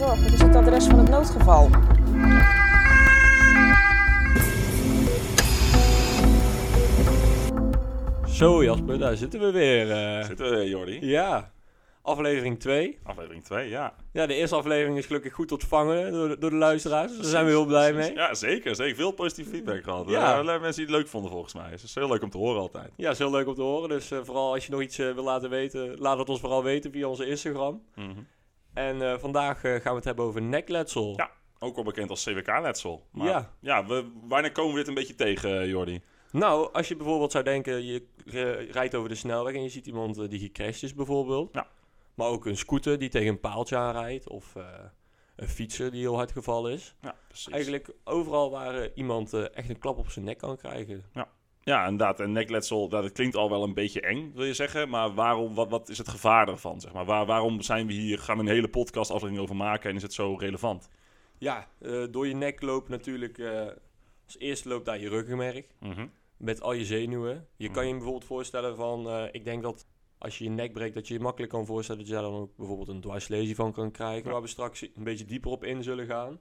zorg. Wat is het adres van het noodgeval? Zo Jasper, daar zitten we weer. eh. Zitten we, Jordi? ja, aflevering 2. Aflevering 2, ja. Ja, de eerste aflevering is gelukkig goed ontvangen door de, door de luisteraars. Daar zijn we heel blij mee. Ja, zeker. zeker. Veel positieve feedback gehad. Ja. Ja. mensen die het leuk vonden volgens mij. Het is heel leuk om te horen altijd. Ja, is heel leuk om te horen. Dus eh, vooral als je nog iets eh, wil laten weten, laat het ons vooral weten via onze Instagram. Mhm. En eh, vandaag eh, gaan we het hebben over nekletsel. Ja. Ook wel bekend als CWK-letsel. Ja. ja, we, wanneer komen we dit een beetje tegen, eh, Jordi? Nou, als je bijvoorbeeld zou denken, je rijdt over de snelweg en je ziet iemand die gecrashed is bijvoorbeeld. Ja. Maar ook een scooter die tegen een paaltje aanrijdt. Of een fietser die heel hard gevallen is. Ja, precies. Eigenlijk overal waar iemand echt een klap op zijn nek kan krijgen. Ja, inderdaad. En nekletsel, dat klinkt al wel een beetje eng, wil je zeggen. Maar waarom, wat, wat is het gevaar ervan, zeg maar? Waar, waarom zijn we hier, gaan we een hele podcast aflevering over maken en is het zo relevant? Ja, eh, door je nek loopt natuurlijk... eh, als eerste loopt daar je ruggenmerg. Mhm. Met al je zenuwen. Je kan Mhm. je bijvoorbeeld voorstellen van... eh, ik denk dat als je je nek breekt, dat je je makkelijk kan voorstellen... dat je daar dan ook bijvoorbeeld een dwarslesie van kan krijgen. Ja. Waar we straks een beetje dieper op in zullen gaan.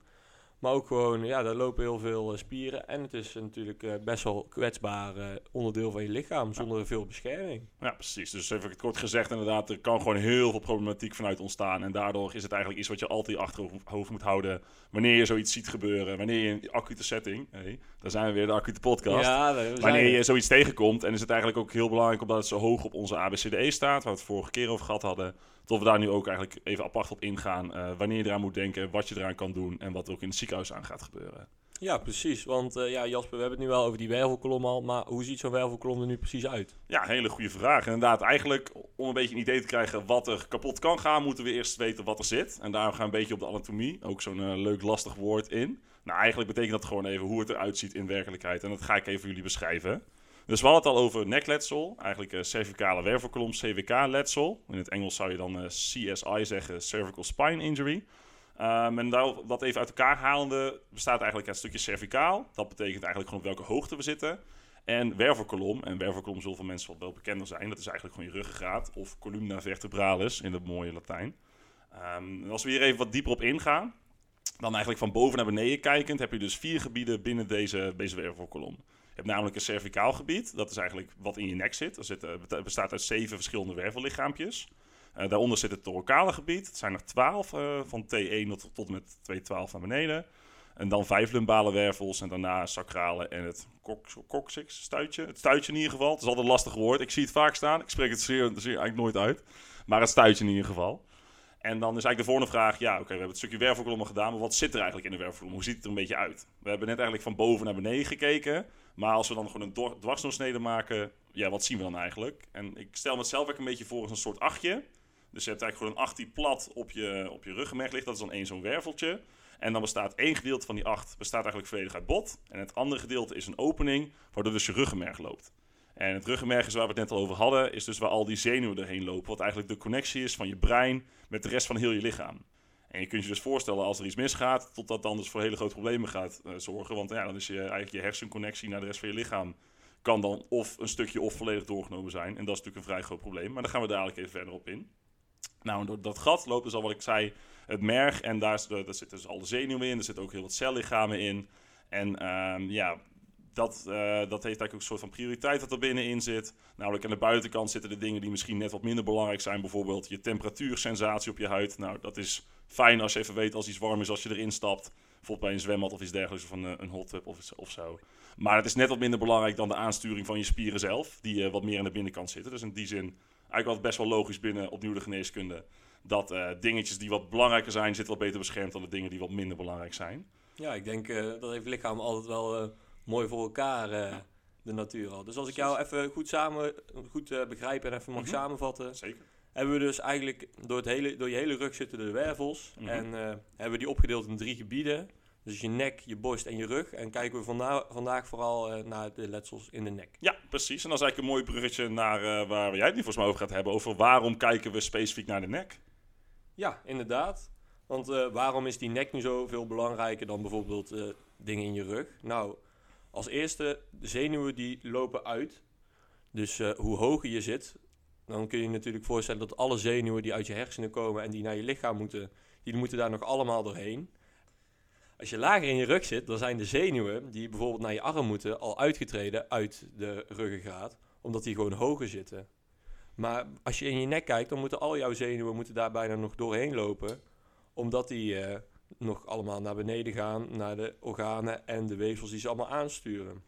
Maar ook gewoon, ja, daar lopen heel veel eh, spieren. En het is natuurlijk eh, best wel kwetsbaar eh, onderdeel van je lichaam. Zonder veel bescherming. Ja, precies. Dus even kort gezegd, inderdaad, er kan gewoon heel veel problematiek vanuit ontstaan. En daardoor is het eigenlijk iets wat je altijd achterhoofd moet houden. Wanneer je zoiets ziet gebeuren. Wanneer je in een acute setting, hey, daar zijn we weer, de acute podcast. Ja, Wanneer er. je zoiets tegenkomt, en is het eigenlijk ook heel belangrijk omdat het zo hoog op onze ABCDE staat, waar we het vorige keer over gehad hadden, dat we daar nu ook eigenlijk even apart op ingaan. eh, wanneer je eraan moet denken, wat je eraan kan doen en wat er ook in het ziekenhuis aan gaat gebeuren. Ja, precies. Want eh, ja, Jasper, we hebben het nu wel over die wervelkolom al. Maar hoe ziet zo'n wervelkolom er nu precies uit? Ja, hele goede vraag. Inderdaad, eigenlijk om een beetje een idee te krijgen wat er kapot kan gaan, moeten we eerst weten wat er zit. En daar gaan we een beetje op de anatomie, ook zo'n eh, leuk lastig woord in. Nou, eigenlijk betekent dat gewoon even hoe het eruit ziet in werkelijkheid. En dat ga ik even jullie beschrijven. Dus we hadden het al over nekletsel, eigenlijk eh, cervicale wervelkolom, CWK-letsel. In het Engels zou je dan eh, CSI zeggen, cervical spine injury. Ehm, en daar wat even uit elkaar halende bestaat eigenlijk het stukje cervicaal. Dat betekent eigenlijk gewoon op welke hoogte we zitten. En wervelkolom, en wervelkolom zullen voor mensen wel bekender zijn. Dat is eigenlijk gewoon je ruggengraat of columna vertebralis in het mooie Latijn. En als we hier even wat dieper op ingaan, dan eigenlijk van boven naar beneden kijkend, heb je dus vier gebieden binnen deze, deze wervelkolom. Hebt namelijk een cervicaal gebied, dat is eigenlijk wat in je nek zit. Dat zit, bestaat uit zeven verschillende wervellichaampjes. Eh, daaronder zit het thoracale gebied. Het zijn er twaalf, eh, van T1 tot, tot en met 212 naar beneden. En dan vijf lumbale wervels en daarna sacrale en het coccyx, stuitje. Het stuitje in ieder geval. Het is altijd een lastig woord. Ik zie het vaak staan. Ik spreek het zeer, zeer eigenlijk nooit uit. Maar het stuitje in ieder geval. En dan is eigenlijk de volgende vraag, ja oké, we hebben het stukje wervelkolom al gedaan, maar wat zit er eigenlijk in de wervelkolom? Hoe ziet het er een beetje uit? We hebben net eigenlijk van boven naar beneden gekeken, maar als we dan gewoon een dwar- dwarsdoorsnede maken, ja, wat zien we dan eigenlijk? En ik stel me zelf ook een beetje voor als een soort achtje. Dus je hebt eigenlijk gewoon een acht die plat op je, op je ruggenmerg ligt, dat is dan één zo'n werveltje. En dan bestaat één gedeelte van die acht bestaat eigenlijk volledig uit bot. En het andere gedeelte is een opening, waardoor dus je ruggenmerg loopt. En het ruggenmerg is waar we het net al over hadden, is dus waar al die zenuwen erheen lopen. Wat eigenlijk de connectie is van je brein met de rest van heel je lichaam. En je kunt je dus voorstellen als er iets misgaat, tot dat dan dus voor hele grote problemen gaat eh, zorgen. Want ja, dan is je, eigenlijk je hersenconnectie naar de rest van je lichaam kan dan of een stukje of volledig doorgenomen zijn. En dat is natuurlijk een vrij groot probleem. Maar daar gaan we dadelijk even verder op in. Nou, door dat gat loopt dus al wat ik zei, het merg. En daar, daar zitten dus al de zenuwen in. Er zitten ook heel wat cellichamen in. En ehm, ja, dat, eh, dat heeft eigenlijk ook een soort van prioriteit wat er binnenin zit. Namelijk aan de buitenkant zitten de dingen die misschien net wat minder belangrijk zijn. Bijvoorbeeld je temperatuursensatie op je huid. Nou, dat is fijn als je even weet als iets warm is als je erin stapt. Bijvoorbeeld bij een zwembad of iets dergelijks, of een, eh, een hot tub of, of zo. Maar het is net wat minder belangrijk dan de aansturing van je spieren zelf. Die eh, wat meer aan de binnenkant zitten. Dus in die zin eigenlijk wel best wel logisch binnen opnieuw de geneeskunde. Dat dingetjes die wat belangrijker zijn, zitten wat beter beschermd dan de dingen die wat minder belangrijk zijn. Ja, ik denk dat heeft lichaam altijd wel mooi voor elkaar, eh, de natuur al. Dus als ik jou even goed, samen, goed eh, begrijp en even mag Mhm. samenvatten, Zeker. hebben we dus eigenlijk door, het hele, door je hele rug zitten de wervels. Mhm. En eh, hebben we die opgedeeld in drie gebieden. Dus je nek, je borst en je rug. En kijken we vanda- vandaag vooral naar de letsels in de nek. Ja, precies. En dat is eigenlijk een mooi bruggetje naar eh, waar jij het nu volgens mij over gaat hebben. Over waarom kijken we specifiek naar de nek. Ja, inderdaad. Want waarom is die nek nu zoveel belangrijker dan bijvoorbeeld dingen in je rug? Nou, als eerste, de zenuwen die lopen uit. Dus eh, hoe hoger je zit, Dan kun je je natuurlijk voorstellen dat alle zenuwen die uit je hersenen komen en die naar je lichaam moeten, die moeten daar nog allemaal doorheen. Als je lager in je rug zit, dan zijn de zenuwen die bijvoorbeeld naar je arm moeten al uitgetreden uit de ruggengraat, omdat die gewoon hoger zitten. Maar als je in je nek kijkt, dan moeten al jouw zenuwen moeten daar bijna nog doorheen lopen, omdat die eh, nog allemaal naar beneden gaan, naar de organen en de weefsels die ze allemaal aansturen.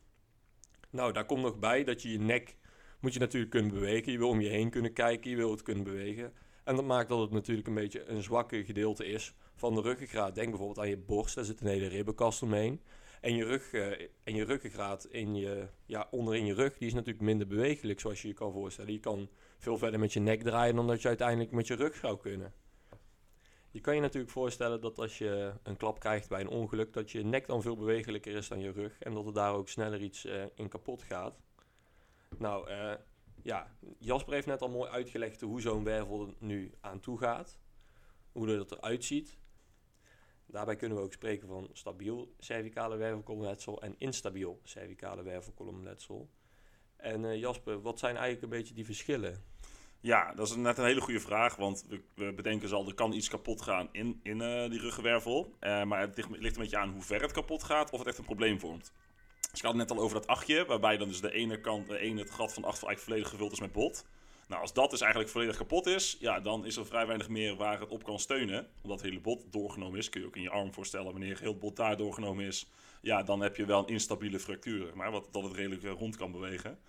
Nou, daar komt nog bij dat je je nek moet je natuurlijk kunnen bewegen. Je wil om je heen kunnen kijken, je wil het kunnen bewegen. En dat maakt dat het natuurlijk een beetje een zwakke gedeelte is van de ruggengraat. Denk bijvoorbeeld aan je borst, daar zit een hele ribbenkast omheen. En je, rug, uh, en je ruggengraat in je, ja, onderin je rug, die is natuurlijk minder bewegelijk, zoals je je kan voorstellen. Je kan veel verder met je nek draaien dan dat je uiteindelijk met je rug zou kunnen. Je kan je natuurlijk voorstellen dat als je een klap krijgt bij een ongeluk, dat je nek dan veel bewegelijker is dan je rug en dat er daar ook sneller iets uh, in kapot gaat. Nou, uh, ja, Jasper heeft net al mooi uitgelegd hoe zo'n wervel er nu aan toe gaat, hoe dat eruit ziet. Daarbij kunnen we ook spreken van stabiel cervicale wervelkolomletsel en instabiel cervicale wervelkolomletsel. En uh, Jasper, wat zijn eigenlijk een beetje die verschillen? Ja, dat is net een hele goede vraag. Want we, we bedenken ze al, er kan iets kapot gaan in, in uh, die ruggenwervel. Uh, maar het ligt, ligt, een beetje aan hoe ver het kapot gaat of het echt een probleem vormt. Dus ik had het net al over dat achtje, waarbij dan dus de ene kant, de ene het gat van acht volledig gevuld is met bot. Nou, als dat dus eigenlijk volledig kapot is, ja, dan is er vrij weinig meer waar het op kan steunen. Omdat het hele bot doorgenomen is, kun je ook in je arm voorstellen, wanneer heel bot daar doorgenomen is, ja, dan heb je wel een instabiele fractuur, maar wat, dat het redelijk rond kan bewegen.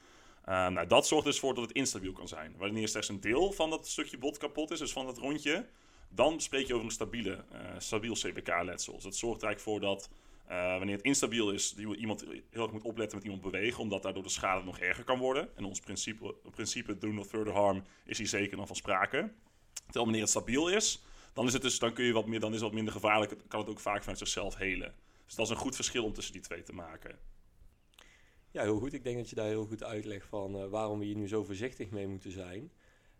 Uh, nou, dat zorgt dus voor dat het instabiel kan zijn. Wanneer slechts een deel van dat stukje bot kapot is, dus van dat rondje, dan spreek je over een stabiele, uh, stabiel CPK-letsel. Dus dat zorgt er eigenlijk voor dat uh, wanneer het instabiel is, iemand heel erg moet opletten met iemand bewegen, omdat daardoor de schade nog erger kan worden. En ons principe, principe do no further harm is hier zeker dan van sprake. Terwijl wanneer het stabiel is, dan is het dus, dan kun je wat meer, dan is wat minder gevaarlijk, kan het ook vaak vanuit zichzelf helen. Dus dat is een goed verschil om tussen die twee te maken. Ja, heel goed. Ik denk dat je daar heel goed uitlegt van uh, waarom we hier nu zo voorzichtig mee moeten zijn.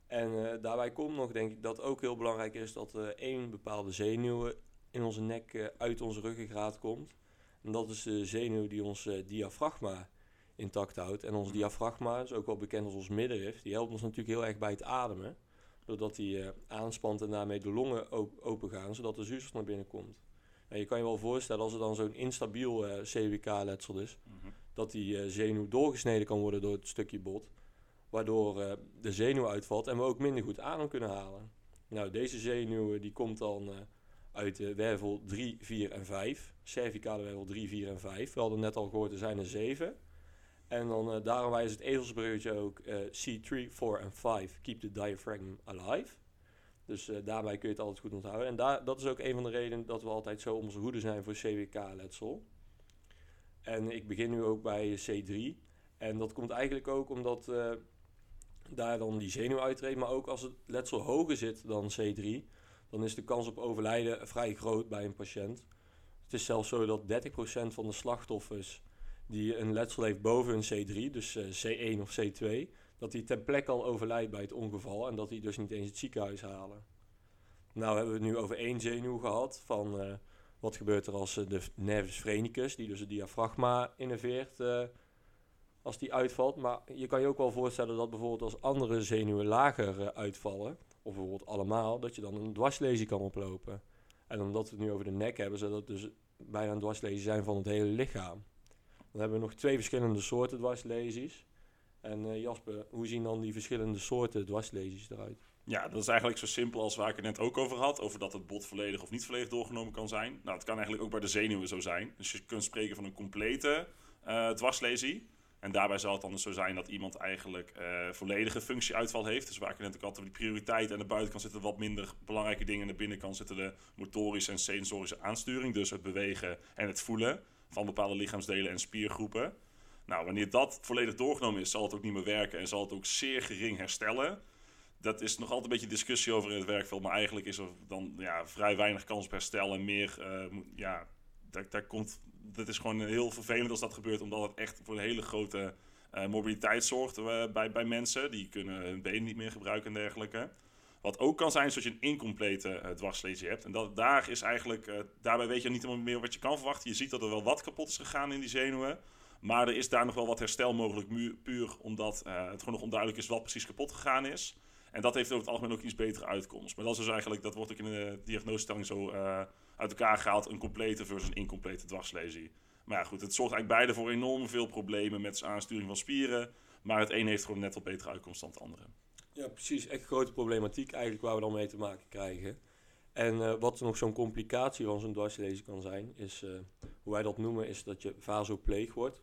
En uh, daarbij komt nog, denk ik, dat ook heel belangrijk is dat er één bepaalde zenuw in onze nek uh, uit onze ruggengraat komt. En dat is de zenuw die ons diafragma intact houdt. En ons diafragma, is ook wel bekend als ons middenrif, die helpt ons natuurlijk heel erg bij het ademen. Doordat hij aanspant en daarmee de longen op open gaan, zodat de zuurstof naar binnen komt. En je kan je wel voorstellen als er dan zo'n instabiel CWK-letsel is, mm -hmm dat die uh, zenuw doorgesneden kan worden door het stukje bot. Waardoor uh, de zenuw uitvalt en we ook minder goed adem kunnen halen. Nou, deze zenuw die komt dan uh, uit de wervel 3, 4 en 5. Cervicale wervel 3, 4 en 5. We hadden net al gehoord, er zijn er 7. En dan daarom wijst het ezelsbruggetje ook C3, 4 en 5. Keep the diaphragm alive. Dus daarbij kun je het altijd goed onthouden. En daar, dat is ook een van de redenen dat we altijd zo om onze hoede zijn voor CWK-letsel. En ik begin nu ook bij C3. En dat komt eigenlijk ook omdat uh, daar dan die zenuw uittreedt. Maar ook als het letsel hoger zit dan C3, dan is de kans op overlijden vrij groot bij een patiënt. Het is zelfs zo dat 30% van de slachtoffers die een letsel heeft boven een C3, dus uh, C1 of C2, dat die ten plekke al overlijdt bij het ongeval en dat die dus niet eens het ziekenhuis halen. Nou hebben we het nu over één zenuw gehad van... Uh, wat gebeurt er als de nervus phrenicus, die dus het diafragma innerveert, uh, als die uitvalt? Maar je kan je ook wel voorstellen dat bijvoorbeeld als andere zenuwen lager uh, uitvallen, of bijvoorbeeld allemaal, dat je dan een dwarslesie kan oplopen. En omdat we het nu over de nek hebben, zou dat dus bijna een dwarslesie zijn van het hele lichaam. Dan hebben we nog twee verschillende soorten dwarslesies. En Jasper, hoe zien dan die verschillende soorten dwarslesies eruit? Ja, dat is eigenlijk zo simpel als waar ik het net ook over had. Over dat het bot volledig of niet volledig doorgenomen kan zijn. Nou, het kan eigenlijk ook bij de zenuwen zo zijn. Dus je kunt spreken van een complete uh, dwarslesie. En daarbij zal het dan dus zo zijn dat iemand eigenlijk uh, volledige functieuitval heeft. Dus waar ik net ook altijd die prioriteit aan de buitenkant zitten wat minder belangrijke dingen. Aan de binnenkant zitten de motorische en sensorische aansturing. Dus het bewegen en het voelen van bepaalde lichaamsdelen en spiergroepen. Nou, wanneer dat volledig doorgenomen is, zal het ook niet meer werken en zal het ook zeer gering herstellen dat is nog altijd een beetje discussie over in het werkveld. Maar eigenlijk is er dan ja, vrij weinig kans op herstel. En meer, uh, ja, daar, daar komt, dat is gewoon heel vervelend als dat gebeurt. Omdat het echt voor een hele grote uh, mobiliteit zorgt uh, bij, bij mensen. Die kunnen hun been niet meer gebruiken en dergelijke. Wat ook kan zijn, is dat je een incomplete dwarslesie hebt. En dat, daar is eigenlijk, daarbij weet je niet helemaal meer wat je kan verwachten. Je ziet dat er wel wat kapot is gegaan in die zenuwen. Maar er is daar nog wel wat herstel mogelijk, puur omdat het gewoon nog onduidelijk is wat precies kapot gegaan is. En dat heeft over het algemeen ook iets betere uitkomst. Maar dat is dus eigenlijk, dat wordt ook in de diagnosestelling zo uh, uit elkaar gehaald, een complete versus een incomplete dwarslesie. Maar ja, goed, het zorgt eigenlijk beide voor enorm veel problemen met aansturing van spieren. Maar het een heeft gewoon net wat betere uitkomst dan het andere. Ja, precies. Echt grote problematiek eigenlijk waar we dan mee te maken krijgen. En uh, wat nog zo'n complicatie van zo'n dwarslesie kan zijn, is, uh, hoe wij dat noemen, is dat je vasopleeg wordt.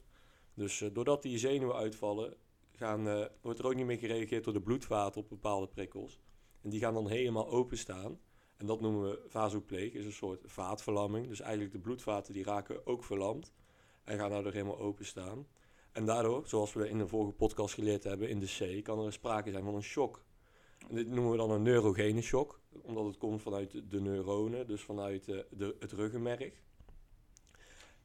Dus doordat die zenuwen uitvallen, gaan, wordt er ook niet meer gereageerd door de bloedvaten op bepaalde prikkels. En die gaan dan helemaal openstaan. En dat noemen we vasopleeg, is een soort vaatverlamming. Dus eigenlijk de bloedvaten die raken ook verlamd en gaan daardoor helemaal openstaan. En daardoor, zoals we in de vorige podcast geleerd hebben in de C, kan er sprake zijn van een shock. En dit noemen we dan een neurogene shock, omdat het komt vanuit de neuronen, dus vanuit de, de, het ruggenmerg.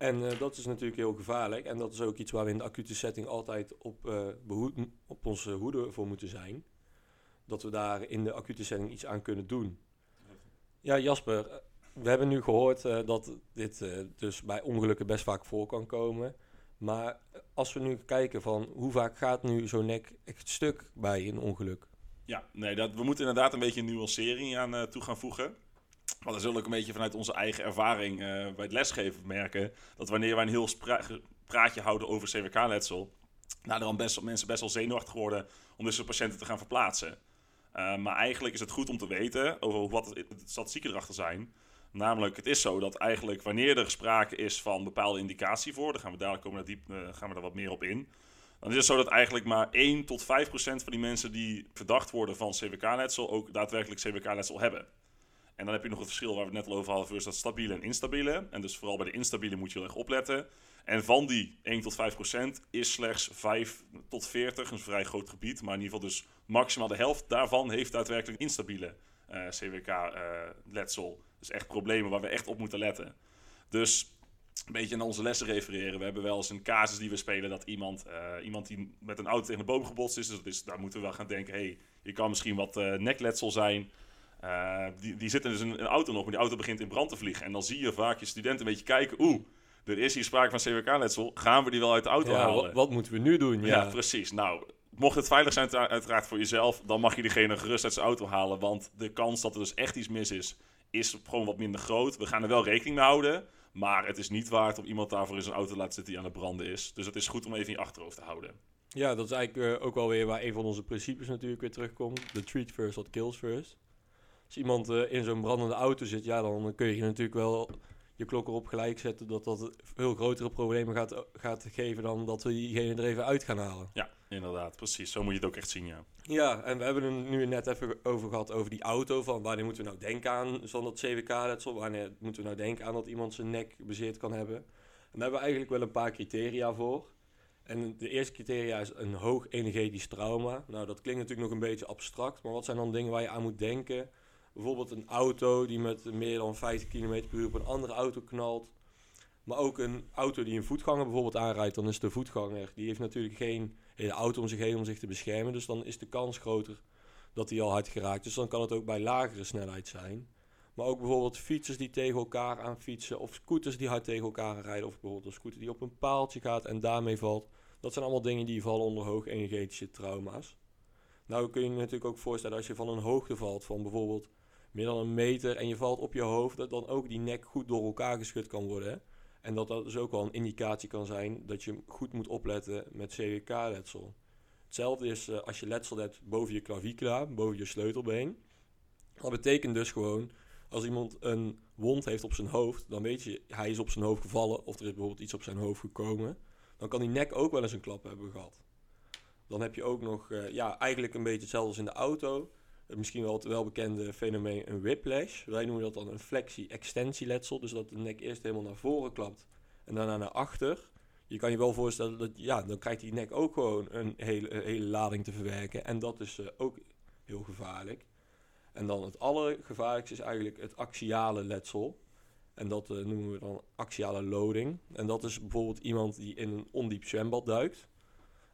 En uh, dat is natuurlijk heel gevaarlijk. En dat is ook iets waar we in de acute setting altijd op, behoed, op onze hoede voor moeten zijn. Dat we daar in de acute setting iets aan kunnen doen. Ja, Jasper, we hebben nu gehoord dat dit dus bij ongelukken best vaak voor kan komen. Maar als we nu kijken van hoe vaak gaat nu zo'n nek echt stuk bij een ongeluk? Ja, nee, dat, we moeten inderdaad een beetje een nuancering aan toe gaan voegen. Want dan zullen ook een beetje vanuit onze eigen ervaring uh, bij het lesgeven merken... dat wanneer wij een heel praatje houden over CWK-letsel... nou, dan best, mensen best wel zenuwachtig worden om dus de patiënten te gaan verplaatsen. Uh, maar eigenlijk is het goed om te weten over wat de statistieken erachter zijn... Namelijk, het is zo dat eigenlijk wanneer er sprake is van bepaalde indicatie voor, dan gaan we dadelijk komen diep, uh, gaan we daar wat meer op in. Dan is het zo dat eigenlijk maar 1 tot 5 procent van die mensen die verdacht worden van CWK-letsel ook daadwerkelijk CWK-letsel hebben. En dan heb je nog het verschil waar we het net al over hadden, versus dat stabiele en instabiele. En dus vooral bij de instabiele moet je heel erg opletten. En van die 1 tot 5 procent is slechts 5 tot 40, een vrij groot gebied. Maar in ieder geval dus maximaal de helft daarvan heeft daadwerkelijk instabiele uh, CWK-letsel. Dus echt problemen waar we echt op moeten letten. Dus een beetje naar onze lessen refereren. We hebben wel eens een casus die we spelen dat iemand, uh, iemand die met een auto tegen een boom gebotst is. Dus daar moeten we wel gaan denken, hey, je kan misschien wat nekletsel zijn. Uh, die, die zitten dus in een auto nog, maar die auto begint in brand te vliegen. En dan zie je vaak je studenten een beetje kijken, oeh, er is hier sprake van CWK-letsel. Gaan we die wel uit de auto ja, halen? Wat, wat, moeten we nu doen? Ja, ja precies. Nou, mocht het veilig zijn uiteraard voor jezelf, dan mag je diegene gerust uit zijn auto halen. Want de kans dat er dus echt iets mis is, is gewoon wat minder groot. We gaan er wel rekening mee houden. Maar het is niet waard om iemand daarvoor in zijn auto te laten zitten die aan het branden is. Dus het is goed om even in je achterhoofd te houden. Ja, dat is eigenlijk uh, ook wel weer waar een van onze principes natuurlijk weer terugkomt. De treat first, what kills first. Als iemand uh, in zo'n brandende auto zit, ja, dan kun je natuurlijk wel je klok erop gelijk zetten dat dat veel grotere problemen gaat, gaat geven dan dat we diegene er even uit gaan halen. Ja, inderdaad, precies. Zo moet je het ook echt zien, ja. Ja, en we hebben het nu net even over gehad over die auto. Van wanneer moeten we nou denken aan zo'n dat CWK-letsel? Wanneer moeten we nou denken aan dat iemand zijn nek bezeerd kan hebben? En daar hebben we eigenlijk wel een paar criteria voor. En de eerste criteria is een hoog energetisch trauma. Nou, dat klinkt natuurlijk nog een beetje abstract, maar wat zijn dan dingen waar je aan moet denken? Bijvoorbeeld een auto die met meer dan 50 km per uur op een andere auto knalt. Maar ook een auto die een voetganger bijvoorbeeld aanrijdt, dan is de voetganger, die heeft natuurlijk geen hele auto om zich heen om zich te beschermen. Dus dan is de kans groter dat hij al hard geraakt. Dus dan kan het ook bij lagere snelheid zijn. Maar ook bijvoorbeeld fietsers die tegen elkaar aan fietsen. Of scooters die hard tegen elkaar rijden. Of bijvoorbeeld een scooter die op een paaltje gaat en daarmee valt. Dat zijn allemaal dingen die vallen onder hoog energetische trauma's. Nou kun je je natuurlijk ook voorstellen als je van een hoogte valt van bijvoorbeeld meer dan een meter en je valt op je hoofd, dat dan ook die nek goed door elkaar geschud kan worden. En dat dat dus ook wel een indicatie kan zijn dat je goed moet opletten met CWK-letsel. Hetzelfde is uh, als je letsel hebt boven je clavicula, boven je sleutelbeen. Dat betekent dus gewoon, als iemand een wond heeft op zijn hoofd, dan weet je, hij is op zijn hoofd gevallen of er is bijvoorbeeld iets op zijn hoofd gekomen. Dan kan die nek ook wel eens een klap hebben gehad. Dan heb je ook nog, uh, ja, eigenlijk een beetje hetzelfde als in de auto. Misschien wel het welbekende fenomeen een whiplash. Wij noemen dat dan een flexie-extensieletsel. Dus dat de nek eerst helemaal naar voren klapt en daarna naar achter. Je kan je wel voorstellen dat, ja, dan krijgt die nek ook gewoon een hele, hele lading te verwerken. En dat is uh, ook heel gevaarlijk. En dan het allergevaarlijkste is eigenlijk het axiale letsel. En dat uh, noemen we dan axiale loading. En dat is bijvoorbeeld iemand die in een ondiep zwembad duikt.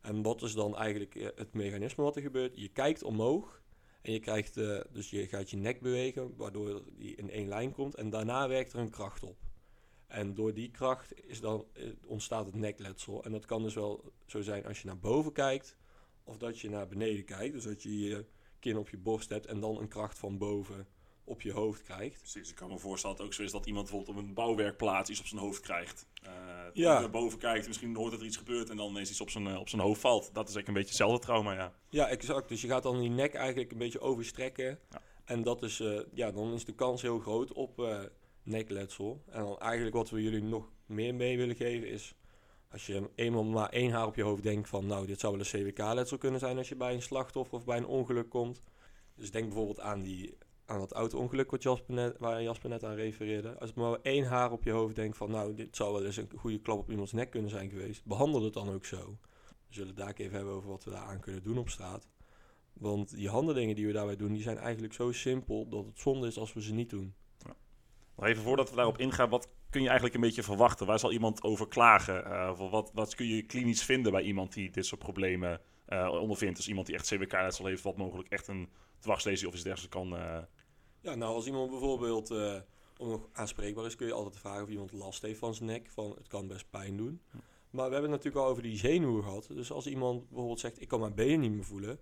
En wat is dan eigenlijk uh, het mechanisme wat er gebeurt? Je kijkt omhoog en je krijgt, uh, dus je gaat je nek bewegen, waardoor die in één lijn komt. En daarna werkt er een kracht op. En door die kracht is dan, ontstaat het nekletsel. En dat kan dus wel zo zijn als je naar boven kijkt, of dat je naar beneden kijkt. Dus dat je je kin op je borst hebt en dan een kracht van boven op je hoofd krijgt. Precies, ik kan me voorstellen dat het ook zo is dat iemand bijvoorbeeld op een bouwwerkplaats iets op zijn hoofd krijgt. Uh, Ja. Naar boven kijkt, misschien hoort dat er iets gebeurt en dan ineens iets op zijn, eh, op zijn hoofd valt. Dat is eigenlijk een beetje hetzelfde trauma, ja. Ja, exact. Dus je gaat dan die nek eigenlijk een beetje overstrekken. Ja. En dat is, eh, ja, dan is de kans heel groot op nekletsel. En dan eigenlijk wat we jullie nog meer mee willen geven is... Als je eenmaal maar één haar op je hoofd denkt van... Nou, dit zou wel een CWK-letsel kunnen zijn als je bij een slachtoffer of bij een ongeluk komt. Dus denk bijvoorbeeld aan, die, aan dat auto-ongeluk wat waar Jasper net aan refereerde. Als maar één haar op je hoofd denkt van... Nou, dit zou wel eens een goede klap op iemands nek kunnen zijn geweest. Behandel het dan ook zo. We zullen het daar even hebben over wat we daaraan kunnen doen op straat. Want die handelingen die we daarbij doen, die zijn eigenlijk zo simpel dat het zonde is als we ze niet doen. Nog even voordat we daarop ingaan, wat kun je eigenlijk een beetje verwachten? Waar zal iemand over klagen? Of wat, wat kun je klinisch vinden bij iemand die dit soort problemen eh, ondervindt? Dus iemand die echt CWK-letsel heeft, wat mogelijk echt een dwarslesie of iets dergelijks kan... eh, Ja, nou als iemand bijvoorbeeld eh, om nog aanspreekbaar is, kun je altijd vragen of iemand last heeft van zijn nek. Van het kan best pijn doen. Maar we hebben het natuurlijk al over die zenuwen gehad. Dus als iemand bijvoorbeeld zegt, ik kan mijn benen niet meer voelen,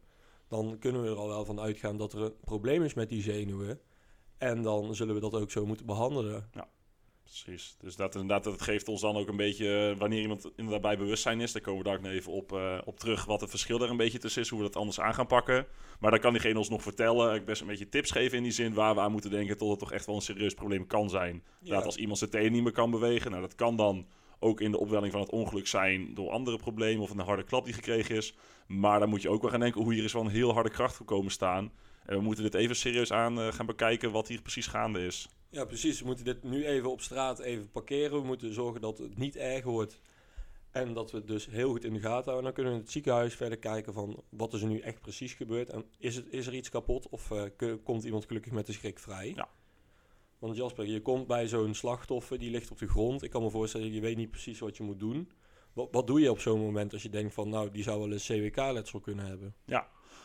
dan kunnen we er al wel van uitgaan dat er een probleem is met die zenuwen. En dan zullen we dat ook zo moeten behandelen. Precies. Dus dat inderdaad, dat geeft ons dan ook een beetje, eh, wanneer iemand inderdaad bij bewustzijn is, daar komen we daar ook nog even op, eh, op terug, wat het verschil daar een beetje tussen is, hoe we dat anders aan gaan pakken. Maar dan kan diegene ons nog vertellen, ik best een beetje tips geven in die zin, waar we aan moeten denken tot het toch echt wel een serieus probleem kan zijn. Dat als iemand zijn tenen niet meer kan bewegen, nou dat kan dan ook in de opwelling van het ongeluk zijn door andere problemen of een harde klap die gekregen is. Maar dan moet je ook wel gaan denken hoe hier is wel een heel harde kracht gekomen staan. En we moeten dit even serieus aan eh, gaan bekijken wat hier precies gaande is. Ja, precies. We moeten dit nu even op straat even parkeren. We moeten zorgen dat het niet erger wordt. En dat we het dus heel goed in de gaten houden. Dan kunnen we in het ziekenhuis verder kijken van wat is er nu echt precies gebeurd. En is, het, is er iets kapot of eh, komt iemand gelukkig met de schrik vrij? Ja. Want Jasper, je komt bij zo'n slachtoffer, die ligt op de grond. Ik kan me voorstellen, je weet niet precies wat je moet doen. Wat, wat doe je op zo'n moment als je denkt van, nou, die zou wel een CWK-letsel kunnen hebben?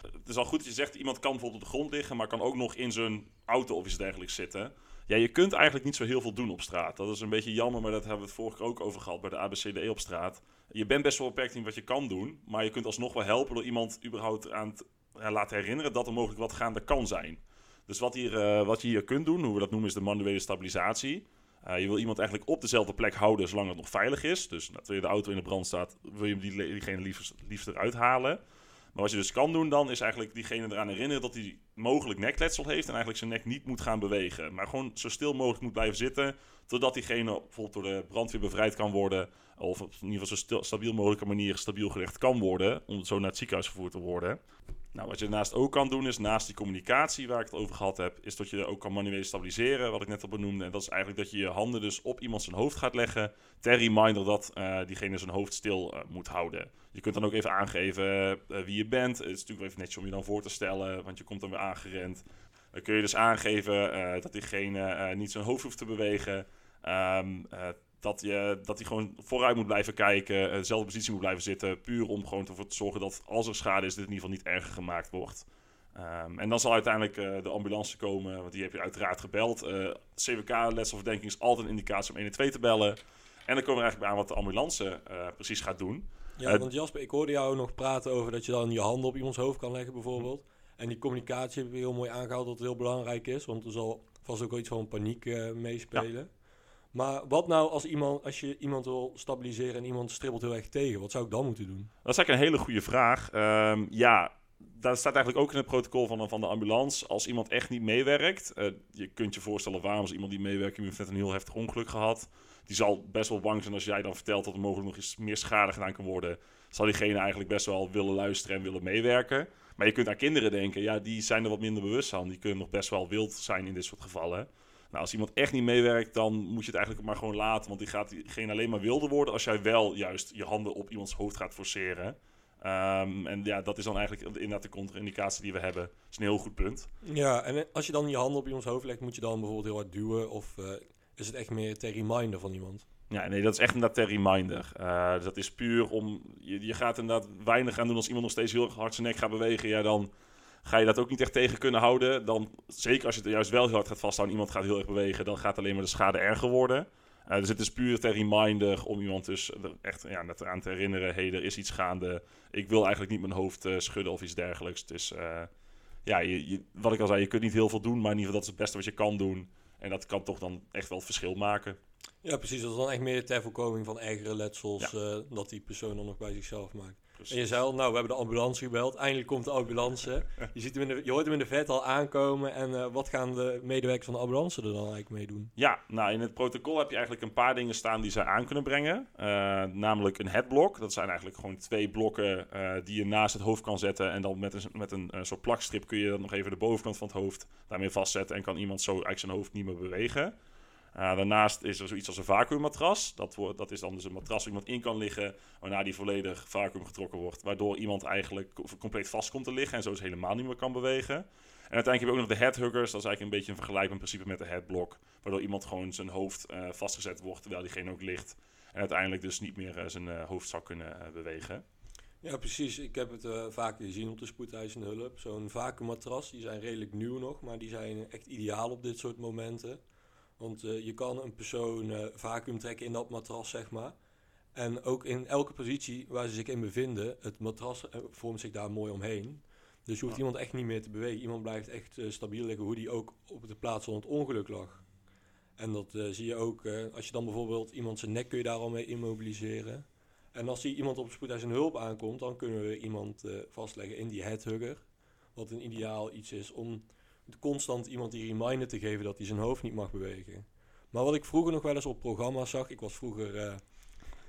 Het is al goed dat je zegt, iemand kan bijvoorbeeld op de grond liggen, maar kan ook nog in zijn auto of iets dergelijks zitten. Ja, je kunt eigenlijk niet zo heel veel doen op straat. Dat is een beetje jammer, maar dat hebben we het vorige keer ook over gehad bij de ABCDE op straat. Je bent best wel beperkt in wat je kan doen, maar je kunt alsnog wel helpen door iemand überhaupt aan het ja, laten herinneren dat er mogelijk wat gaande kan zijn. Dus wat, hier, eh, wat je hier kunt doen, hoe we dat noemen, is de manuele stabilisatie. Eh, je wil iemand eigenlijk op dezelfde plek houden zolang het nog veilig is. Dus nou, terwijl de auto in de brand staat, wil je die, diegene liefst, liefst eruit halen. Maar wat je dus kan doen dan, is eigenlijk diegene eraan herinneren dat hij mogelijk nekletsel heeft en eigenlijk zijn nek niet moet gaan bewegen. Maar gewoon zo stil mogelijk moet blijven zitten, totdat diegene bijvoorbeeld door de brandweer bevrijd kan worden. Of op in ieder geval zo stabiel mogelijke manier stabiel gelegd kan worden, om zo naar het ziekenhuis gevoerd te worden. Nou, wat je daarnaast ook kan doen, is naast die communicatie waar ik het over gehad heb, is dat je ook kan manueel stabiliseren, wat ik net al benoemde. En dat is eigenlijk dat je je handen dus op iemand zijn hoofd gaat leggen, ter reminder dat eh, diegene zijn hoofd stil eh, moet houden. Je kunt dan ook even aangeven eh, wie je bent. Het is natuurlijk wel even netjes om je dan voor te stellen, want je komt dan weer aangerend. Dan kun je dus aangeven dat diegene niet zijn hoofd hoeft te bewegen. Ehm, eh, dat, je, dat hij gewoon vooruit moet blijven kijken, eh, dezelfde positie moet blijven zitten. Puur om gewoon ervoor te zorgen dat als er schade is, dit in ieder geval niet erger gemaakt wordt. Ehm, en dan zal uiteindelijk eh, de ambulance komen, want die heb je uiteraard gebeld. Eh CWK-letselverdenking is altijd een indicatie om 112 te bellen. En dan komen we eigenlijk bij aan wat de ambulance precies gaat doen. Ja, want Jasper, ik hoorde jou nog praten over dat je dan je handen op iemands hoofd kan leggen bijvoorbeeld. En die communicatie heb je heel mooi aangehaald dat het heel belangrijk is, want er zal vast ook wel iets van paniek meespelen. Maar wat nou als, iemand, als je iemand wil stabiliseren en iemand stribbelt heel erg tegen, wat zou ik dan moeten doen? Dat is eigenlijk een hele goede vraag. Ehm, ja, daar staat eigenlijk ook in het protocol van, van de ambulance. Als iemand echt niet meewerkt, eh, je kunt je voorstellen waarom als iemand die meewerkt, iemand heeft een heel heftig ongeluk gehad. Die zal best wel bang zijn als jij dan vertelt dat er mogelijk nog eens meer schade gedaan kan worden. Zal diegene eigenlijk best wel willen luisteren en willen meewerken. Maar je kunt aan kinderen denken, ja, die zijn er wat minder bewust van. Die kunnen nog best wel wild zijn in dit soort gevallen. Nou, als iemand echt niet meewerkt, dan moet je het eigenlijk maar gewoon laten. Want die gaat diegene alleen maar wilder worden als jij wel juist je handen op iemands hoofd gaat forceren. Ehm, en ja, dat is dan eigenlijk inderdaad de contra-indicatie die we hebben. Dat is een heel goed punt. Ja, en als je dan je handen op iemands hoofd legt, moet je dan bijvoorbeeld heel hard duwen of eh, is het echt meer ter reminder van iemand? Ja, nee, dat is echt inderdaad ter reminder. Dus dat is puur om... Je, je gaat inderdaad weinig aan doen als iemand nog steeds heel hard zijn nek gaat bewegen. Ja, dan ga je dat ook niet echt tegen kunnen houden. Dan, zeker als je het juist wel heel hard gaat vasthouden, iemand gaat heel erg bewegen, dan gaat alleen maar de schade erger worden. Eh, dus het is puur ter reminder om iemand dus er echt ja, net aan te herinneren, hé, hey, er is iets gaande. Ik wil eigenlijk niet mijn hoofd eh, schudden of iets dergelijks. Dus eh, ja, je, je- wat ik al zei, je kunt niet heel veel doen, maar in ieder geval dat is het beste wat je kan doen. En dat kan toch dan echt wel het verschil maken. Ja, precies. Dat is dan echt meer ter voorkoming van ergere letsels eh, dat die persoon dan nog bij zichzelf maakt. En je zei al, nou, we hebben de ambulance gebeld. Eindelijk komt de ambulance. je, ziet hem in de, je hoort hem in de vet al aankomen. En eh, wat gaan de medewerkers van de ambulance er dan eigenlijk mee doen? Ja, nou in het protocol heb je eigenlijk een paar dingen staan die zij aan kunnen brengen. Eh, namelijk een headblock. Dat zijn eigenlijk gewoon twee blokken eh, die je naast het hoofd kan zetten. En dan met een, met een soort plakstrip kun je dan nog even de bovenkant van het hoofd daarmee vastzetten. En kan iemand zo eigenlijk zijn hoofd niet meer bewegen. Eh, daarnaast is er zoiets als een vacuümmatras. Dat, wordt, dat is dan dus een matras waar iemand in kan liggen, waarna die volledig vacuüm getrokken wordt. Waardoor iemand eigenlijk co- compleet vast komt te liggen en zo helemaal niet meer kan bewegen. En uiteindelijk heb je ook nog de headhuggers. Dat is eigenlijk een beetje een vergelijkbaar principe met de headblock. Waardoor iemand gewoon zijn hoofd eh, vastgezet wordt terwijl diegene ook ligt. En uiteindelijk dus niet meer eh, zijn hoofd zou kunnen bewegen. Ja, precies. Ik heb het eh, vaker gezien op de spoedeisende hulp. Zo'n vacuümmatras, die zijn redelijk nieuw nog, maar die zijn echt ideaal op dit soort momenten. Want eh, je kan een persoon eh vacuüm trekken in dat matras, zeg maar. En ook in elke positie waar ze zich in bevinden, het matras eh, vormt zich daar mooi omheen. Dus je hoeft Ja. iemand echt niet meer te bewegen. Iemand blijft echt stabiel liggen, hoe die ook op de plaats van het ongeluk lag. En dat zie je ook, als je dan bijvoorbeeld iemand zijn nek kun je daar al mee immobiliseren. En als die iemand op spoedeisende hulp aankomt, dan kunnen we iemand vastleggen in die headhugger. Wat een ideaal iets is om constant iemand die reminder te geven dat hij zijn hoofd niet mag bewegen. Maar wat ik vroeger nog wel eens op programma's zag, ik was vroeger eh,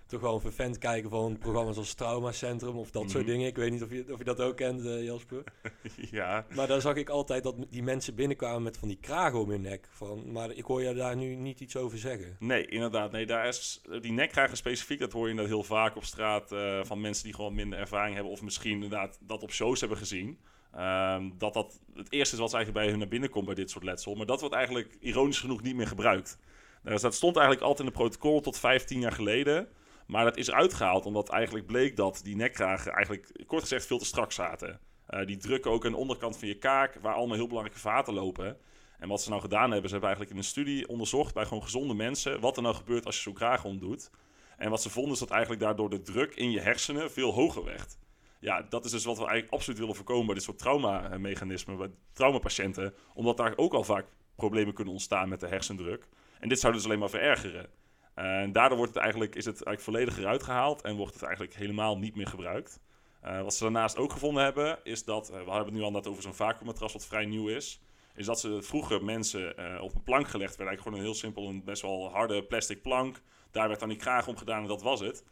toch wel een vervent kijken van programma's als Trauma Centrum of dat soort Mhm. dingen. Ik weet niet of je, of je dat ook kent, eh, Jasper. ja, Maar daar zag ik altijd dat die mensen binnenkwamen met van die kragen om hun nek. Van, maar ik hoor je daar nu niet iets over zeggen. Nee, inderdaad. Nee, daar is, die nekkragen specifiek, dat hoor je inderdaad heel vaak op straat eh, van mensen die gewoon minder ervaring hebben. Of misschien inderdaad dat op shows hebben gezien. Ehm, dat dat het eerste is wat eigenlijk bij hun naar binnen komt bij dit soort letsel. Maar dat wordt eigenlijk ironisch genoeg niet meer gebruikt. Dus dat stond eigenlijk altijd in het protocol tot 15 jaar geleden. Maar dat is uitgehaald omdat eigenlijk bleek dat die nekkragen eigenlijk kort gezegd veel te strak zaten. Eh, die drukken ook aan de onderkant van je kaak, waar allemaal heel belangrijke vaten lopen. En wat ze nou gedaan hebben, ze hebben eigenlijk in een studie onderzocht bij gewoon gezonde mensen wat er nou gebeurt als je zo'n kraag omdoet. En wat ze vonden is dat eigenlijk daardoor de druk in je hersenen veel hoger werd. Ja, dat is dus wat we eigenlijk absoluut willen voorkomen bij dit soort traumamechanismen, bij traumapatiënten. Omdat daar ook al vaak problemen kunnen ontstaan met de hersendruk. En dit zou dus alleen maar verergeren. En daardoor wordt het eigenlijk, is het eigenlijk volledig eruit gehaald en wordt het eigenlijk helemaal niet meer gebruikt. Eh, wat ze daarnaast ook gevonden hebben, is dat, eh, we hebben het nu al net over zo'n vacuümmatras wat vrij nieuw is, is dat ze vroeger mensen eh, op een plank gelegd werden. Eigenlijk gewoon een heel simpel, een best wel harde plastic plank. Daar werd dan die kraag om gedaan en dat was het.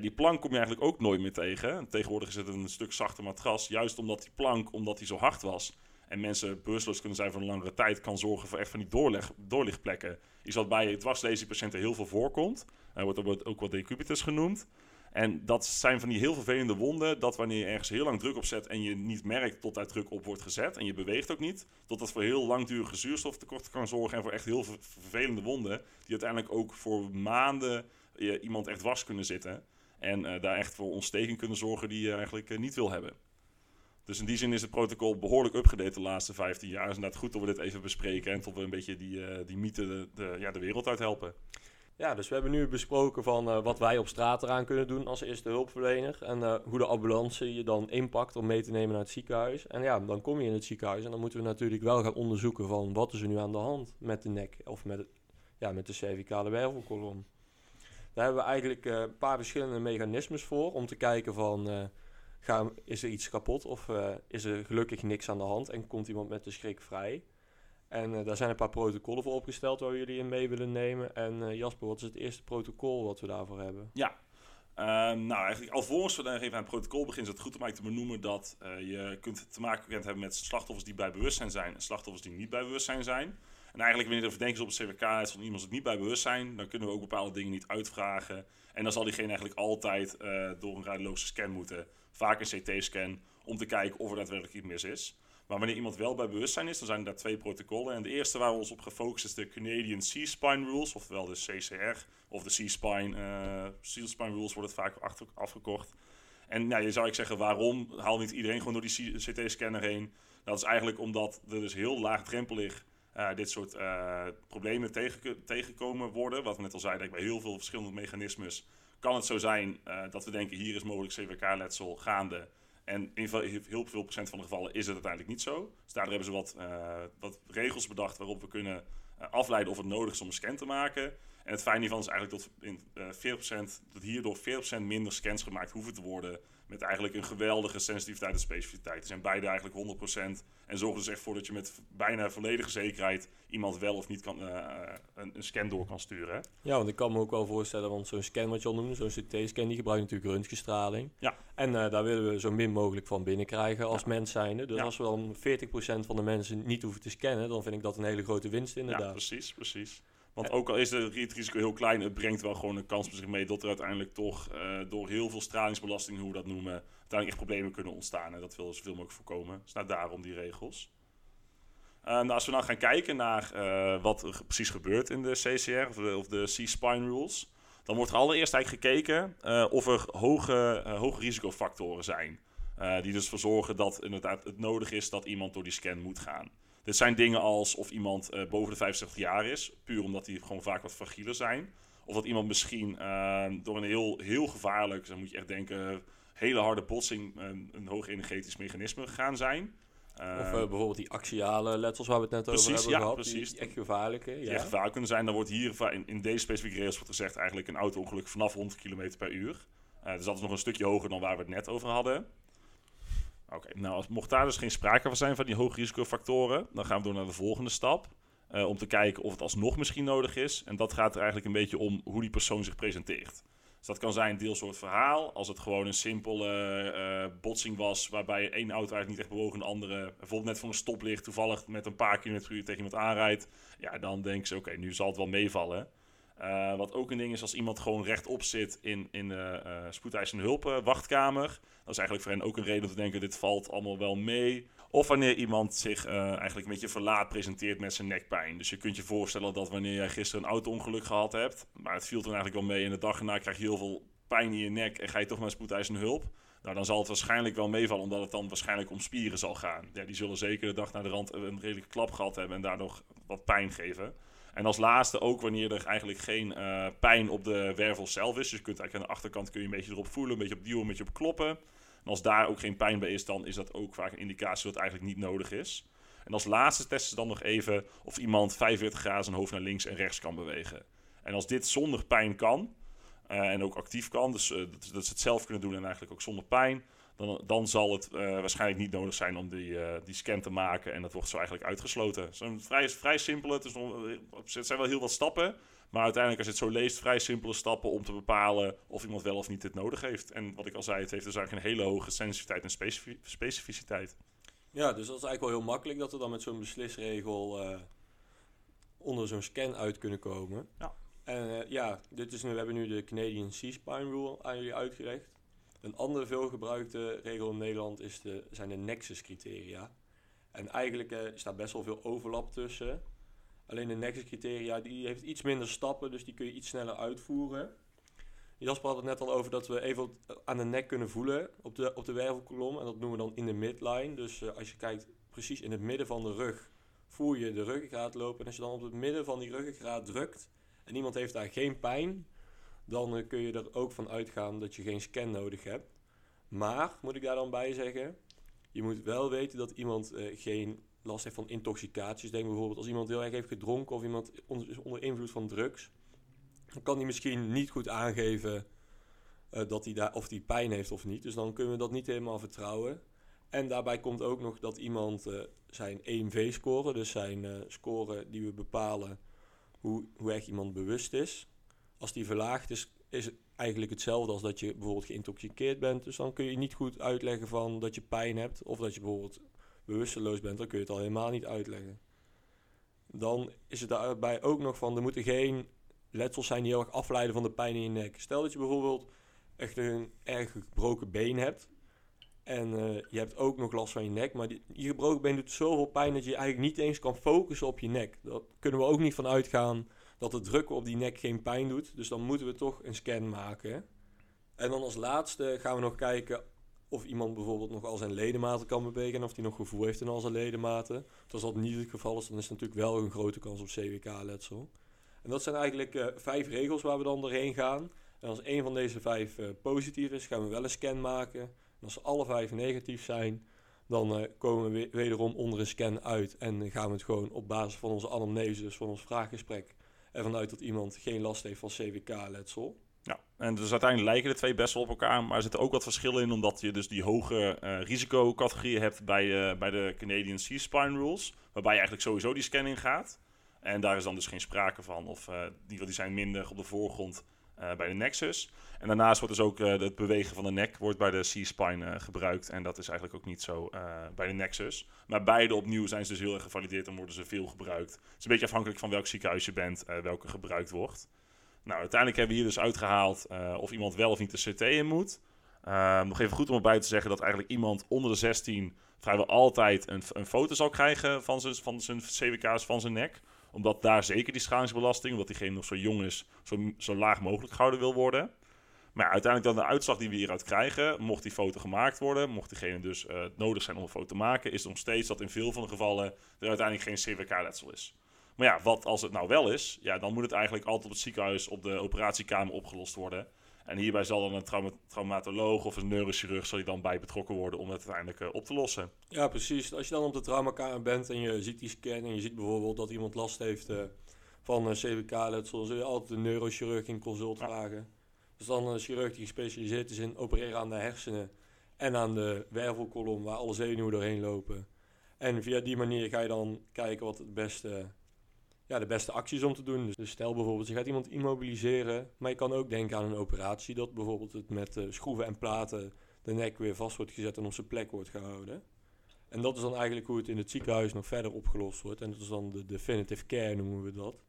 Die plank kom je eigenlijk ook nooit meer tegen. En tegenwoordig is het een stuk zachter matras, juist omdat die plank, omdat die zo hard was en mensen bewusteloos kunnen zijn voor een langere tijd, kan zorgen voor echt van die doorleg, doorlichtplekken. Iets wat bij dwarsleesiepatiënten heel veel voorkomt. Er wordt ook- wat decubitus genoemd. En dat zijn van die heel vervelende wonden, dat wanneer je ergens heel lang druk op zet en je niet merkt tot daar druk op wordt gezet en je beweegt ook niet, tot dat voor heel langdurige zuurstoftekort kan zorgen en voor echt heel ver- vervelende wonden, die uiteindelijk ook voor maanden eh, iemand echt dwars kunnen zitten en eh, daar echt voor ontsteking kunnen zorgen die je eigenlijk eh, niet wil hebben. Dus in die zin is het protocol behoorlijk upgedate de laatste 15 jaar. Is inderdaad goed dat we dit even bespreken en tot we een beetje die, eh, die mythe de, ja, de wereld uit helpen. Ja, dus we hebben nu besproken van wat wij op straat eraan kunnen doen als eerste hulpverlener. En hoe de ambulance je dan inpakt om mee te nemen naar het ziekenhuis. En ja, dan kom je in het ziekenhuis en dan moeten we natuurlijk wel gaan onderzoeken van wat is er nu aan de hand met de nek of met, ja, met de cervicale wervelkolom. Daar hebben we eigenlijk eh, een paar verschillende mechanismes voor om te kijken van eh, is er iets kapot of eh, is er gelukkig niks aan de hand en komt iemand met de schrik vrij. En daar zijn een paar protocollen voor opgesteld waar jullie in mee willen nemen. En Jasper, wat is het eerste protocol wat we daarvoor hebben? Ja. Ehm, nou, eigenlijk alvorens we dan even aan het protocol beginnen, is het goed om eigenlijk te benoemen dat je kunt te maken kunt hebben met slachtoffers die bij bewustzijn zijn en slachtoffers die niet bij bewustzijn zijn. En eigenlijk wanneer er verdenking is op het CWK is van iemand die niet bij bewustzijn, dan kunnen we ook bepaalde dingen niet uitvragen. En dan zal diegene eigenlijk altijd eh, door een radiologische scan moeten, vaak een CT-scan, om te kijken of er daadwerkelijk iets mis is. Maar wanneer iemand wel bij bewustzijn is, dan zijn er daar twee protocollen. En de eerste waar we ons op gefocust is de Canadian C-Spine Rules, oftewel de CCR, of de C-Spine, eh C-Spine Rules wordt het vaak achter, afgekocht. En nou, je zou ik zeggen, waarom haalt niet iedereen gewoon door die CT-scanner heen? Dat is eigenlijk omdat er dus heel laagdrempelig eh, dit soort eh, problemen tegen, tegenkomen worden. Wat we net al zeiden, bij heel veel verschillende mechanismes kan het zo zijn eh, dat we denken, hier is mogelijk CWK-letsel gaande. En in heel veel procent van de gevallen is het uiteindelijk niet zo. Dus daardoor hebben ze wat, wat regels bedacht waarop we kunnen afleiden of het nodig is om een scan te maken. En het fijne hiervan is eigenlijk dat, in, eh 40%, dat hierdoor 40% minder scans gemaakt hoeven te worden. Met eigenlijk een geweldige sensitiviteit en specificiteit. Die zijn beide eigenlijk 100%. En zorgen dus echt voor dat je met bijna volledige zekerheid iemand wel of niet kan, eh, een, een scan door kan sturen. hè. Ja, want ik kan me ook wel voorstellen, want zo'n scan wat je al noemde, zo'n CT-scan, die gebruikt natuurlijk röntgenstraling. Ja. En eh, daar willen we zo min mogelijk van binnenkrijgen als Ja. mens zijnde. Dus Ja. als we dan 40% van de mensen niet hoeven te scannen, dan vind ik dat een hele grote winst Ja, inderdaad. precies, precies. Want ook al is het risico heel klein, het brengt wel gewoon een kans met zich mee dat er uiteindelijk toch eh, door heel veel stralingsbelasting, hoe we dat noemen, uiteindelijk echt problemen kunnen ontstaan. En dat willen zoveel mogelijk voorkomen. Dus nou, daarom die regels. Eh, nou, als we dan gaan kijken naar eh, wat er precies gebeurt in de CCR of de, C-spine rules, dan wordt er allereerst eigenlijk gekeken of er hoge, hoge risicofactoren zijn. Die dus voor zorgen dat inderdaad het nodig is dat iemand door die scan moet gaan. Dit zijn dingen als of iemand eh, boven de 65 jaar is, puur omdat die gewoon vaak wat fragieler zijn. Of dat iemand misschien eh, door een heel, heel gevaarlijk, dan moet je echt denken, hele harde botsing, eh, een hoog energetisch mechanisme gegaan zijn. Of eh, bijvoorbeeld die axiale letsels waar we het net over hebben ja, gehad. precies. Die echt gevaarlijke. die Ja. echt gevaarlijk kunnen zijn, dan wordt hier in, in deze specifieke regels wordt gezegd eigenlijk een auto-ongeluk vanaf 100 km per uur. Dus dat is nog een stukje hoger dan waar we het net over hadden. Oké, nou, als- mocht daar dus geen sprake van zijn van die hoge risicofactoren, dan gaan we door naar de volgende stap. eh, om te kijken of het alsnog misschien nodig is. En dat gaat er eigenlijk een beetje om hoe die persoon zich presenteert. Dus dat kan zijn een deelsoort verhaal. Als het gewoon een simpele eh, botsing was, waarbij één auto eigenlijk niet echt bewogen, een andere bijvoorbeeld net voor een stoplicht toevallig met een paar kilometer per uur tegen iemand aanrijdt. Ja, dan denken ze, oké, nu zal het wel meevallen. Eh, wat ook een ding is, als iemand gewoon rechtop zit in, in de eh spoedeisende hulp wachtkamer. Dat is eigenlijk voor hen ook een reden om te denken, dit valt allemaal wel mee. Of wanneer iemand zich eh, eigenlijk een beetje verlaat presenteert met zijn nekpijn. Dus je kunt je voorstellen dat wanneer jij gisteren een auto-ongeluk gehad hebt, maar het viel toen eigenlijk wel mee en de dag erna krijg je heel veel pijn in je nek en ga je toch naar spoedeisende hulp. Nou, dan zal het waarschijnlijk wel meevallen, omdat het dan waarschijnlijk om spieren zal gaan. Ja, die zullen zeker de dag naar de rand een redelijke klap gehad hebben en daardoor wat pijn geven. En als laatste ook wanneer er eigenlijk geen eh, pijn op de wervel zelf is. Dus je kunt eigenlijk aan de achterkant kun je een beetje erop voelen, een beetje op duwen, een beetje op kloppen. En als daar ook geen pijn bij is, dan is dat ook vaak een indicatie dat het eigenlijk niet nodig is. En als laatste testen ze dan nog even of iemand 45 graden zijn hoofd naar links en rechts kan bewegen. En als dit zonder pijn kan, eh, en ook actief kan, dus eh, dat, dat ze het zelf kunnen doen en eigenlijk ook zonder pijn, dan, dan zal het eh, waarschijnlijk niet nodig zijn om die, eh, die scan te maken. En dat wordt zo eigenlijk uitgesloten. Zo'n vrij, vrij simpele, het, is het zijn wel heel wat stappen. Maar uiteindelijk, als je het zo leest, vrij simpele stappen om te bepalen of iemand wel of niet dit nodig heeft. En wat ik al zei, het heeft dus eigenlijk een hele hoge sensitiviteit en specifi- specificiteit. Ja, dus dat is eigenlijk wel heel makkelijk dat we dan met zo'n beslisregel eh, onder zo'n scan uit kunnen komen. Ja. En ja, dit is nu, we hebben nu de Canadian C-Spine Rule aan jullie uitgelegd. Een andere veelgebruikte regel in Nederland is de, zijn de Nexus-criteria. En eigenlijk eh, staat best wel veel overlap tussen. Alleen de Nexus-criteria die heeft iets minder stappen, dus die kun je iets sneller uitvoeren. Jasper had het net al over dat we even aan de nek kunnen voelen op de, op de wervelkolom. En dat noemen we dan in de midline. Dus eh, als je kijkt precies in het midden van de rug, voel je de ruggengraat lopen. En als je dan op het midden van die ruggengraat drukt en iemand heeft daar geen pijn, dan eh, kun je er ook van uitgaan dat je geen scan nodig hebt. Maar, moet ik daar dan bij zeggen, je moet wel weten dat iemand eh, geen last heeft van intoxicaties. Denk bijvoorbeeld als iemand heel erg heeft gedronken of iemand is onder invloed van drugs. Dan kan hij misschien niet goed aangeven eh, dat hij daar, of hij pijn heeft of niet. Dus dan kunnen we dat niet helemaal vertrouwen. En daarbij komt ook nog dat iemand zijn EMV-score, dus zijn score die we bepalen hoe, hoe erg iemand bewust is. Als die verlaagd is, is het eigenlijk hetzelfde als dat je bijvoorbeeld geïntoxiceerd bent. Dus dan kun je niet goed uitleggen van dat je pijn hebt of dat je bijvoorbeeld bewusteloos bent. Dan kun je het al helemaal niet uitleggen. Dan is het daarbij ook nog van, er moeten geen letsels zijn die heel erg afleiden van de pijn in je nek. Stel dat je bijvoorbeeld echt een erg gebroken been hebt. En eh, je hebt ook nog last van je nek. Maar die, je gebroken been doet zoveel pijn dat je eigenlijk niet eens kan focussen op je nek. Daar kunnen we ook niet van uitgaan dat het drukken op die nek geen pijn doet. Dus dan moeten we toch een scan maken. En dan als laatste gaan we nog kijken of iemand bijvoorbeeld nog al zijn ledematen kan bewegen. En of hij nog gevoel heeft in al zijn ledematen. Als dat niet het geval is, dan is er natuurlijk wel een grote kans op CWK-letsel. En dat zijn eigenlijk eh, vijf regels waar we dan doorheen gaan. En als één van deze vijf eh, positief is, gaan we wel een scan maken. En als alle vijf negatief zijn, dan eh, komen we wederom onder een scan uit. En gaan we het gewoon op basis van onze anamnese, dus van ons vraaggesprek, ervan uit dat iemand geen last heeft van CWK-letsel. Ja, en dus uiteindelijk lijken de twee best wel op elkaar, maar er zitten ook wat verschillen in, omdat je dus die hoge uh, risicocategorieën hebt bij, uh, bij de Canadian C-Spine Rules, waarbij je eigenlijk sowieso die scanning gaat. En daar is dan dus geen sprake van, of uh, die, die zijn minder op de voorgrond bij de Nexus. En daarnaast wordt dus ook het bewegen van de nek wordt bij de C-Spine gebruikt, en dat is eigenlijk ook niet zo bij de Nexus. Maar beide opnieuw zijn ze dus heel erg gevalideerd en worden ze veel gebruikt. Het is een beetje afhankelijk van welk ziekenhuis je bent, welke gebruikt wordt. Nou, uiteindelijk hebben we hier dus uitgehaald of iemand wel of niet de CT in moet. Uh, nog even goed om erbij te zeggen dat eigenlijk iemand onder de 16 vrijwel altijd een, een foto zal krijgen van zijn, van zijn CWK's van zijn nek. Omdat daar zeker die schalingsbelasting, omdat diegene nog zo jong is, zo, zo laag mogelijk gehouden wil worden. Maar uiteindelijk dan de uitslag die we hieruit krijgen, mocht die foto gemaakt worden, mocht diegene dus uh, nodig zijn om een foto te maken, is het nog steeds dat in veel van de gevallen er uiteindelijk geen CWK-letsel is. Maar ja, wat als het nou wel is? Ja, dan moet het eigenlijk altijd op het ziekenhuis op de operatiekamer opgelost worden. En hierbij zal dan een trauma traumatoloog of een neurochirurg zal dan bij betrokken worden om het uiteindelijk uh, op te lossen. Ja, precies. Als je dan op de traumakamer bent en je ziet die scan en je ziet bijvoorbeeld dat iemand last heeft uh, van een CWK-letsel, dan zul je altijd een neurochirurg in consult ja. vragen. Dus dan een chirurg die gespecialiseerd is in opereren aan de hersenen en aan de wervelkolom waar alle zenuwen doorheen lopen. En via die manier ga je dan kijken wat het beste ja, de beste acties om te doen. Dus stel bijvoorbeeld, je gaat iemand immobiliseren, maar je kan ook denken aan een operatie, dat bijvoorbeeld het met uh, schroeven en platen de nek weer vast wordt gezet en op zijn plek wordt gehouden. En dat is dan eigenlijk hoe het in het ziekenhuis nog verder opgelost wordt. En dat is dan de definitive care noemen we dat.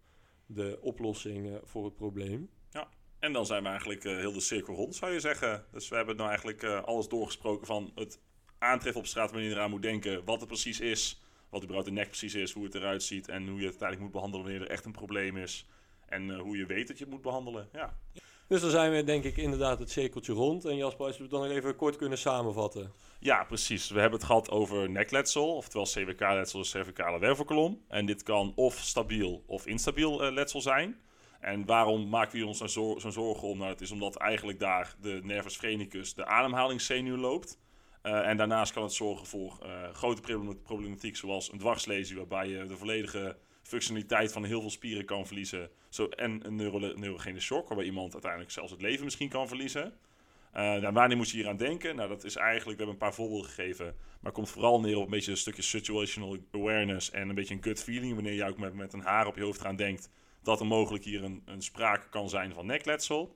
De oplossing voor het probleem. Ja, en dan zijn we eigenlijk uh, heel de cirkel rond, zou je zeggen. Dus we hebben nou eigenlijk alles doorgesproken van het aantreffen op straat wanneer je eraan moet denken, wat het precies is wat überhaupt de nek precies is, hoe het eruit ziet en hoe je het uiteindelijk moet behandelen wanneer er echt een probleem is. En uh, hoe je weet dat je het moet behandelen. Ja. Dus dan zijn we denk ik inderdaad het cirkeltje rond. En Jasper, als we het dan even kort kunnen samenvatten. Ja, precies. We hebben het gehad over nekletsel, oftewel CWK-letsel, de cervicale wervelkolom. En dit kan of stabiel of instabiel uh, letsel zijn. En waarom maken we ons zo'n zor zo zorgen om? Nou, het is omdat eigenlijk daar de nervus phrenicus, de ademhalingszenuw, loopt. Uh, en daarnaast kan het zorgen voor uh, grote problematiek, zoals een dwarslesie, waarbij je de volledige functionaliteit van heel veel spieren kan verliezen. Zo, en een neuro neurogene shock, waarbij iemand uiteindelijk zelfs het leven misschien kan verliezen. Uh, wanneer moet je hier aan denken? Nou, dat is eigenlijk, we hebben een paar voorbeelden gegeven, maar komt vooral neer op een beetje een stukje situational awareness en een beetje een gut feeling, wanneer je ook met, met een haar op je hoofd eraan denkt dat er mogelijk hier een, een sprake kan zijn van nekletsel.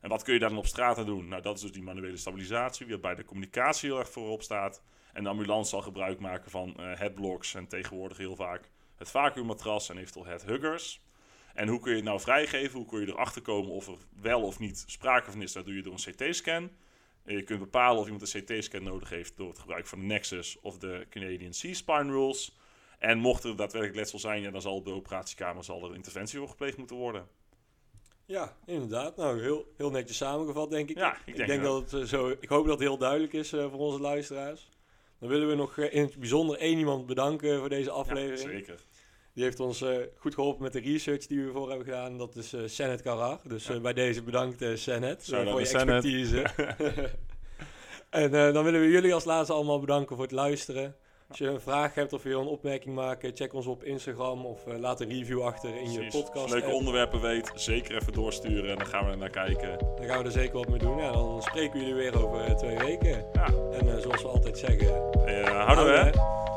En wat kun je daar dan op straat aan doen? Nou, dat is dus die manuele stabilisatie, waarbij de communicatie heel erg voorop staat. En de ambulance zal gebruik maken van uh, headblocks en tegenwoordig heel vaak het vacuümmatras en eventueel headhuggers. En hoe kun je het nou vrijgeven? Hoe kun je erachter komen of er wel of niet sprake van is? Dat doe je door een CT-scan. Je kunt bepalen of iemand een CT-scan nodig heeft door het gebruik van de Nexus of de Canadian C-Spine Rules. En mocht er daadwerkelijk letsel zijn, dan zal de operatiekamer zal er interventie voor gepleegd moeten worden. Ja, inderdaad. Nou, heel, heel netjes samengevat, denk ik. Ja, ik denk, ik denk dat het zo. Ik hoop dat het heel duidelijk is uh, voor onze luisteraars. Dan willen we nog uh, in het bijzonder één iemand bedanken voor deze aflevering. Ja, zeker. Die heeft ons uh, goed geholpen met de research die we voor hebben gedaan. Dat is uh, Senet Karar. Dus ja. bij deze bedankt Senet voor je expertise. en dan willen we jullie als laatste allemaal bedanken voor het luisteren. Als je een vraag hebt of je wil een opmerking maken, check ons op Instagram of uh, laat een review achter in Precies. je podcast. Als je leuke onderwerpen weet, zeker even doorsturen en dan gaan we er naar kijken. Dan gaan we er zeker wat mee doen. Ja, dan spreken we jullie weer over uh, twee weken. Ja. En uh, zoals we altijd zeggen, houden we.